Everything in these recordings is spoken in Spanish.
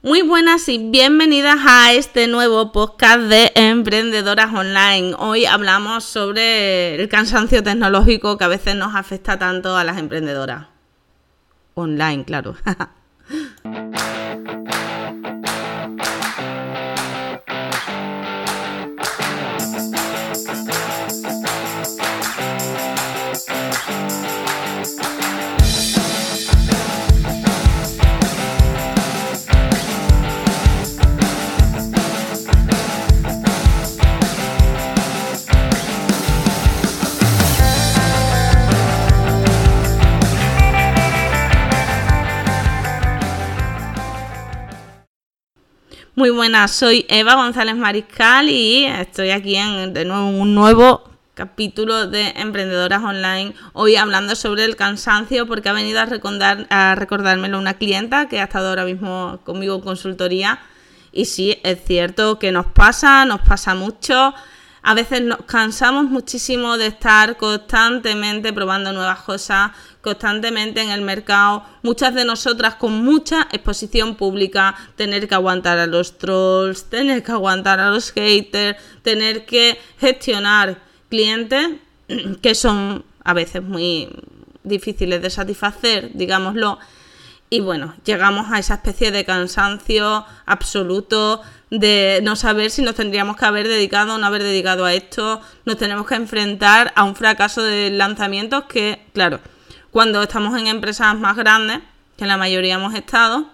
Muy buenas y bienvenidas a este nuevo podcast de Emprendedoras Online. Hoy hablamos sobre el cansancio tecnológico que a veces nos afecta tanto a las emprendedoras. Online, claro. Muy buenas, soy Eva González Mariscal y estoy aquí en de nuevo un nuevo capítulo de Emprendedoras Online. Hoy hablando sobre el cansancio porque ha venido a, recordar, a recordármelo una clienta que ha estado ahora mismo conmigo en consultoría. Y sí, es cierto que nos pasa, nos pasa mucho. A veces nos cansamos muchísimo de estar constantemente probando nuevas cosas, constantemente en el mercado, muchas de nosotras con mucha exposición pública, tener que aguantar a los trolls, tener que aguantar a los haters, tener que gestionar clientes que son a veces muy difíciles de satisfacer, digámoslo. Y bueno, llegamos a esa especie de cansancio absoluto, de no saber si nos tendríamos que haber dedicado o no haber dedicado a esto, nos tenemos que enfrentar a un fracaso de lanzamientos que, claro, cuando estamos en empresas más grandes, que la mayoría hemos estado,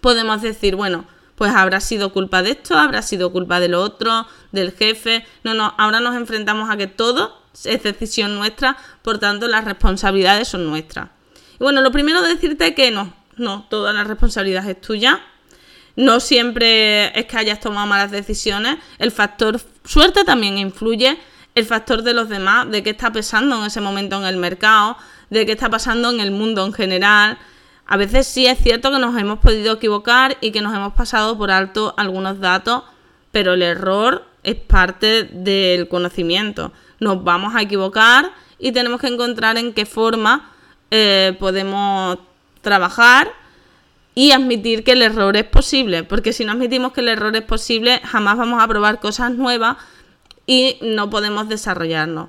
podemos decir, bueno, pues habrá sido culpa de esto, habrá sido culpa de lo otro, del jefe. No, no, ahora nos enfrentamos a que todo es decisión nuestra, por tanto las responsabilidades son nuestras. Y bueno, lo primero de decirte que no, no, toda la responsabilidad es tuya. No siempre es que hayas tomado malas decisiones. El factor suerte también influye. El factor de los demás, de qué está pesando en ese momento en el mercado, de qué está pasando en el mundo en general. A veces sí es cierto que nos hemos podido equivocar y que nos hemos pasado por alto algunos datos, pero el error es parte del conocimiento. Nos vamos a equivocar y tenemos que encontrar en qué forma eh, podemos trabajar y admitir que el error es posible, porque si no admitimos que el error es posible, jamás vamos a probar cosas nuevas y no podemos desarrollarnos.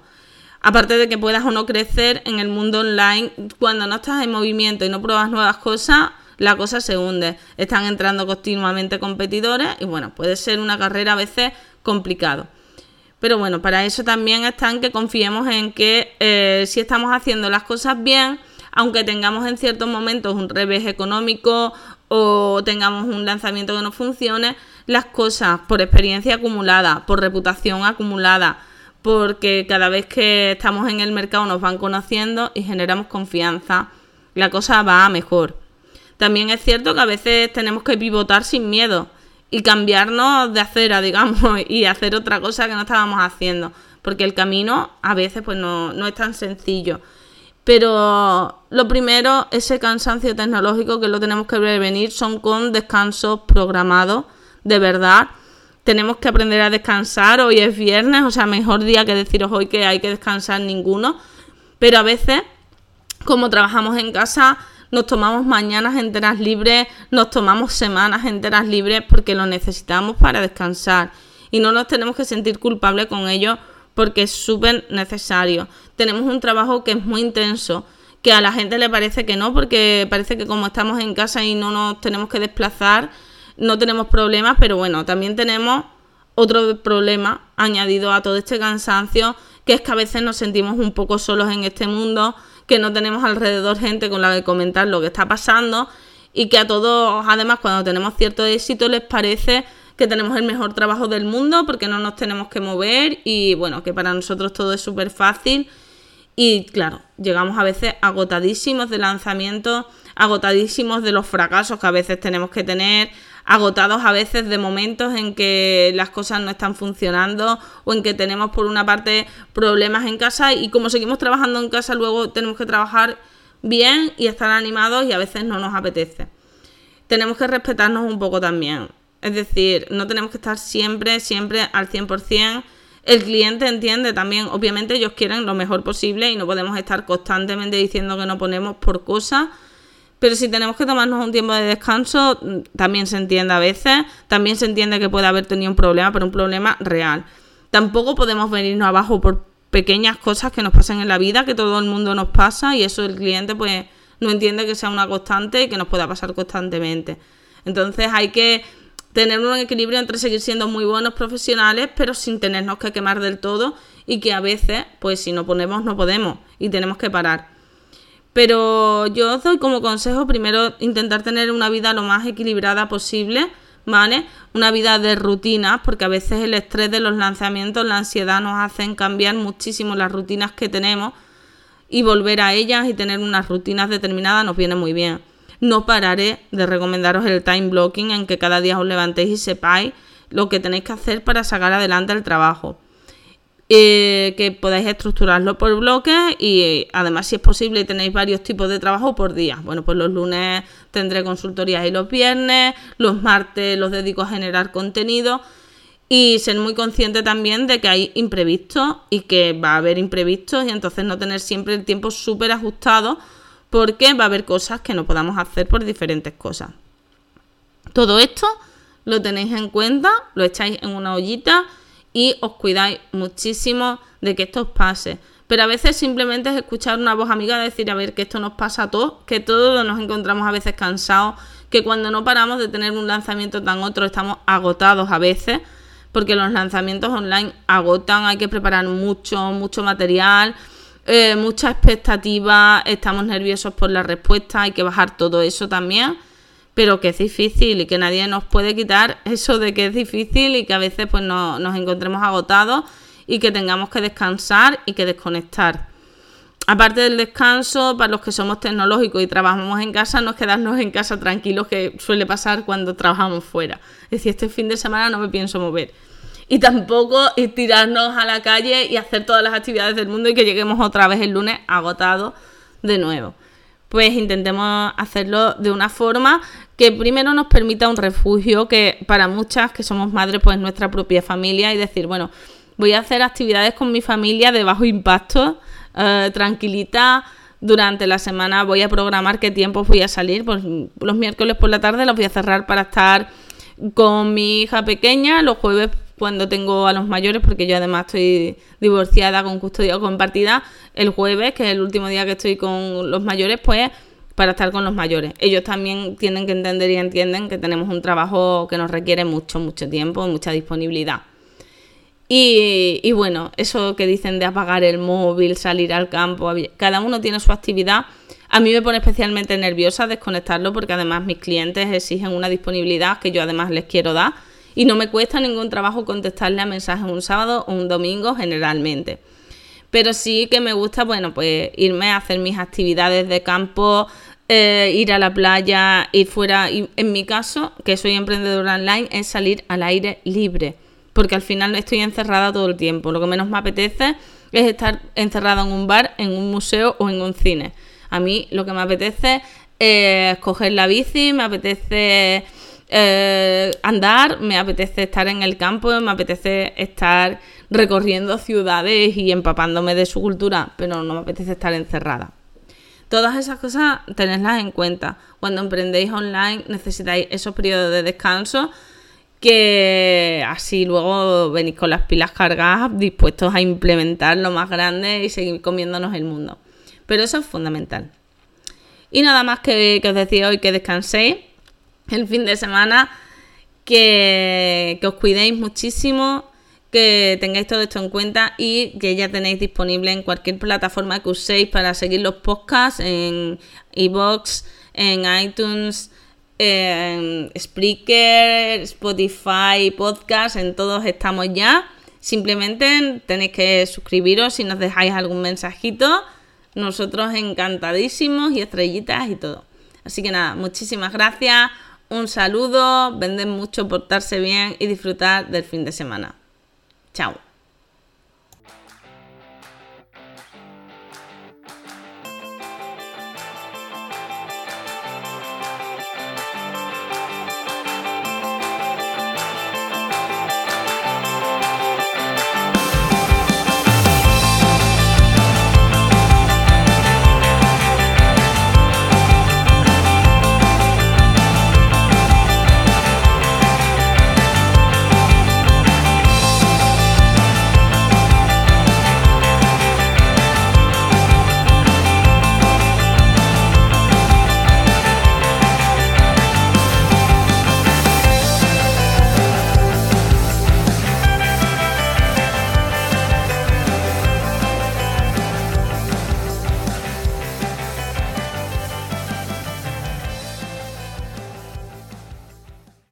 Aparte de que puedas o no crecer en el mundo online, cuando no estás en movimiento y no pruebas nuevas cosas, la cosa se hunde. Están entrando continuamente competidores y bueno, puede ser una carrera a veces complicado. Pero bueno, para eso también están que confiemos en que eh, si estamos haciendo las cosas bien, aunque tengamos en ciertos momentos un revés económico o tengamos un lanzamiento que no funcione, las cosas por experiencia acumulada, por reputación acumulada, porque cada vez que estamos en el mercado nos van conociendo y generamos confianza, la cosa va mejor. También es cierto que a veces tenemos que pivotar sin miedo y cambiarnos de acera, digamos, y hacer otra cosa que no estábamos haciendo, porque el camino a veces pues no, no es tan sencillo. Pero lo primero, ese cansancio tecnológico que lo tenemos que prevenir son con descansos programados, de verdad, tenemos que aprender a descansar. Hoy es viernes, o sea, mejor día que deciros hoy que hay que descansar ninguno. Pero a veces, como trabajamos en casa, nos tomamos mañanas enteras libres, nos tomamos semanas enteras libres porque lo necesitamos para descansar. Y no nos tenemos que sentir culpables con ello porque es súper necesario. Tenemos un trabajo que es muy intenso, que a la gente le parece que no, porque parece que como estamos en casa y no nos tenemos que desplazar, no tenemos problemas, pero bueno, también tenemos otro problema añadido a todo este cansancio, que es que a veces nos sentimos un poco solos en este mundo, que no tenemos alrededor gente con la que comentar lo que está pasando y que a todos, además, cuando tenemos cierto éxito, les parece que tenemos el mejor trabajo del mundo porque no nos tenemos que mover y bueno, que para nosotros todo es súper fácil. Y claro, llegamos a veces agotadísimos de lanzamientos, agotadísimos de los fracasos que a veces tenemos que tener, agotados a veces de momentos en que las cosas no están funcionando o en que tenemos por una parte problemas en casa y como seguimos trabajando en casa luego tenemos que trabajar bien y estar animados y a veces no nos apetece. Tenemos que respetarnos un poco también. Es decir, no tenemos que estar siempre, siempre al 100%. El cliente entiende también, obviamente ellos quieren lo mejor posible y no podemos estar constantemente diciendo que no ponemos por cosas Pero si tenemos que tomarnos un tiempo de descanso, mm, también se entiende a veces, también se entiende que puede haber tenido un problema, pero un problema real. Tampoco podemos venirnos abajo por pequeñas cosas que nos pasan en la vida, que todo el mundo nos pasa y eso el cliente pues no entiende que sea una constante y que nos pueda pasar constantemente. Entonces hay que tener un equilibrio entre seguir siendo muy buenos profesionales, pero sin tenernos que quemar del todo y que a veces, pues si no ponemos, no podemos y tenemos que parar. Pero yo os doy como consejo primero intentar tener una vida lo más equilibrada posible, ¿vale? Una vida de rutinas, porque a veces el estrés de los lanzamientos, la ansiedad nos hacen cambiar muchísimo las rutinas que tenemos y volver a ellas y tener unas rutinas determinadas nos viene muy bien. No pararé de recomendaros el time blocking en que cada día os levantéis y sepáis lo que tenéis que hacer para sacar adelante el trabajo. Eh, que podáis estructurarlo por bloques y además si es posible tenéis varios tipos de trabajo por día. Bueno, pues los lunes tendré consultorías y los viernes, los martes los dedico a generar contenido y ser muy consciente también de que hay imprevistos y que va a haber imprevistos y entonces no tener siempre el tiempo súper ajustado porque va a haber cosas que no podamos hacer por diferentes cosas. Todo esto lo tenéis en cuenta, lo echáis en una ollita y os cuidáis muchísimo de que esto os pase. Pero a veces simplemente es escuchar una voz amiga decir, a ver, que esto nos pasa a todos, que todos nos encontramos a veces cansados, que cuando no paramos de tener un lanzamiento tan otro estamos agotados a veces, porque los lanzamientos online agotan, hay que preparar mucho, mucho material, eh, mucha expectativa, estamos nerviosos por la respuesta, hay que bajar todo eso también pero que es difícil y que nadie nos puede quitar eso de que es difícil y que a veces pues no, nos encontremos agotados y que tengamos que descansar y que desconectar. Aparte del descanso, para los que somos tecnológicos y trabajamos en casa, no es quedarnos en casa tranquilos, que suele pasar cuando trabajamos fuera. Es decir, este fin de semana no me pienso mover. Y tampoco ir tirarnos a la calle y hacer todas las actividades del mundo y que lleguemos otra vez el lunes agotados de nuevo pues intentemos hacerlo de una forma que primero nos permita un refugio, que para muchas que somos madres, pues nuestra propia familia y decir, bueno, voy a hacer actividades con mi familia de bajo impacto, eh, tranquilita. Durante la semana voy a programar qué tiempo voy a salir. Pues los miércoles por la tarde los voy a cerrar para estar con mi hija pequeña. Los jueves cuando tengo a los mayores, porque yo además estoy divorciada con custodia compartida, el jueves, que es el último día que estoy con los mayores, pues para estar con los mayores. Ellos también tienen que entender y entienden que tenemos un trabajo que nos requiere mucho, mucho tiempo, mucha disponibilidad. Y, y, bueno, eso que dicen de apagar el móvil, salir al campo, cada uno tiene su actividad. A mí me pone especialmente nerviosa desconectarlo porque además mis clientes exigen una disponibilidad que yo además les quiero dar y no me cuesta ningún trabajo contestarle a mensajes un sábado o un domingo generalmente. Pero sí que me gusta, bueno, pues irme a hacer mis actividades de campo, eh, ir a la playa, ir fuera. En mi caso, que soy emprendedora online, es salir al aire libre. Porque al final estoy encerrada todo el tiempo. Lo que menos me apetece es estar encerrada en un bar, en un museo o en un cine. A mí lo que me apetece es coger la bici, me apetece eh, andar, me apetece estar en el campo, me apetece estar recorriendo ciudades y empapándome de su cultura, pero no me apetece estar encerrada. Todas esas cosas tenedlas en cuenta. Cuando emprendéis online necesitáis esos periodos de descanso que así luego venís con las pilas cargadas, dispuestos a implementar lo más grande y seguir comiéndonos el mundo. Pero eso es fundamental. Y nada más que, que os decía hoy que descanséis, el fin de semana, que, os cuidéis muchísimo, que tengáis todo esto en cuenta y que ya tenéis disponible en cualquier plataforma que uséis para seguir los podcasts en iBox, en iTunes, en Spreaker, Spotify, podcast, en todos estamos ya. Simplemente tenéis que suscribiros si nos dejáis algún mensajito. Nosotros encantadísimos y estrellitas y todo. Así que nada, muchísimas gracias un saludo, venden mucho, portarse bien y disfrutar del fin de semana. Chao.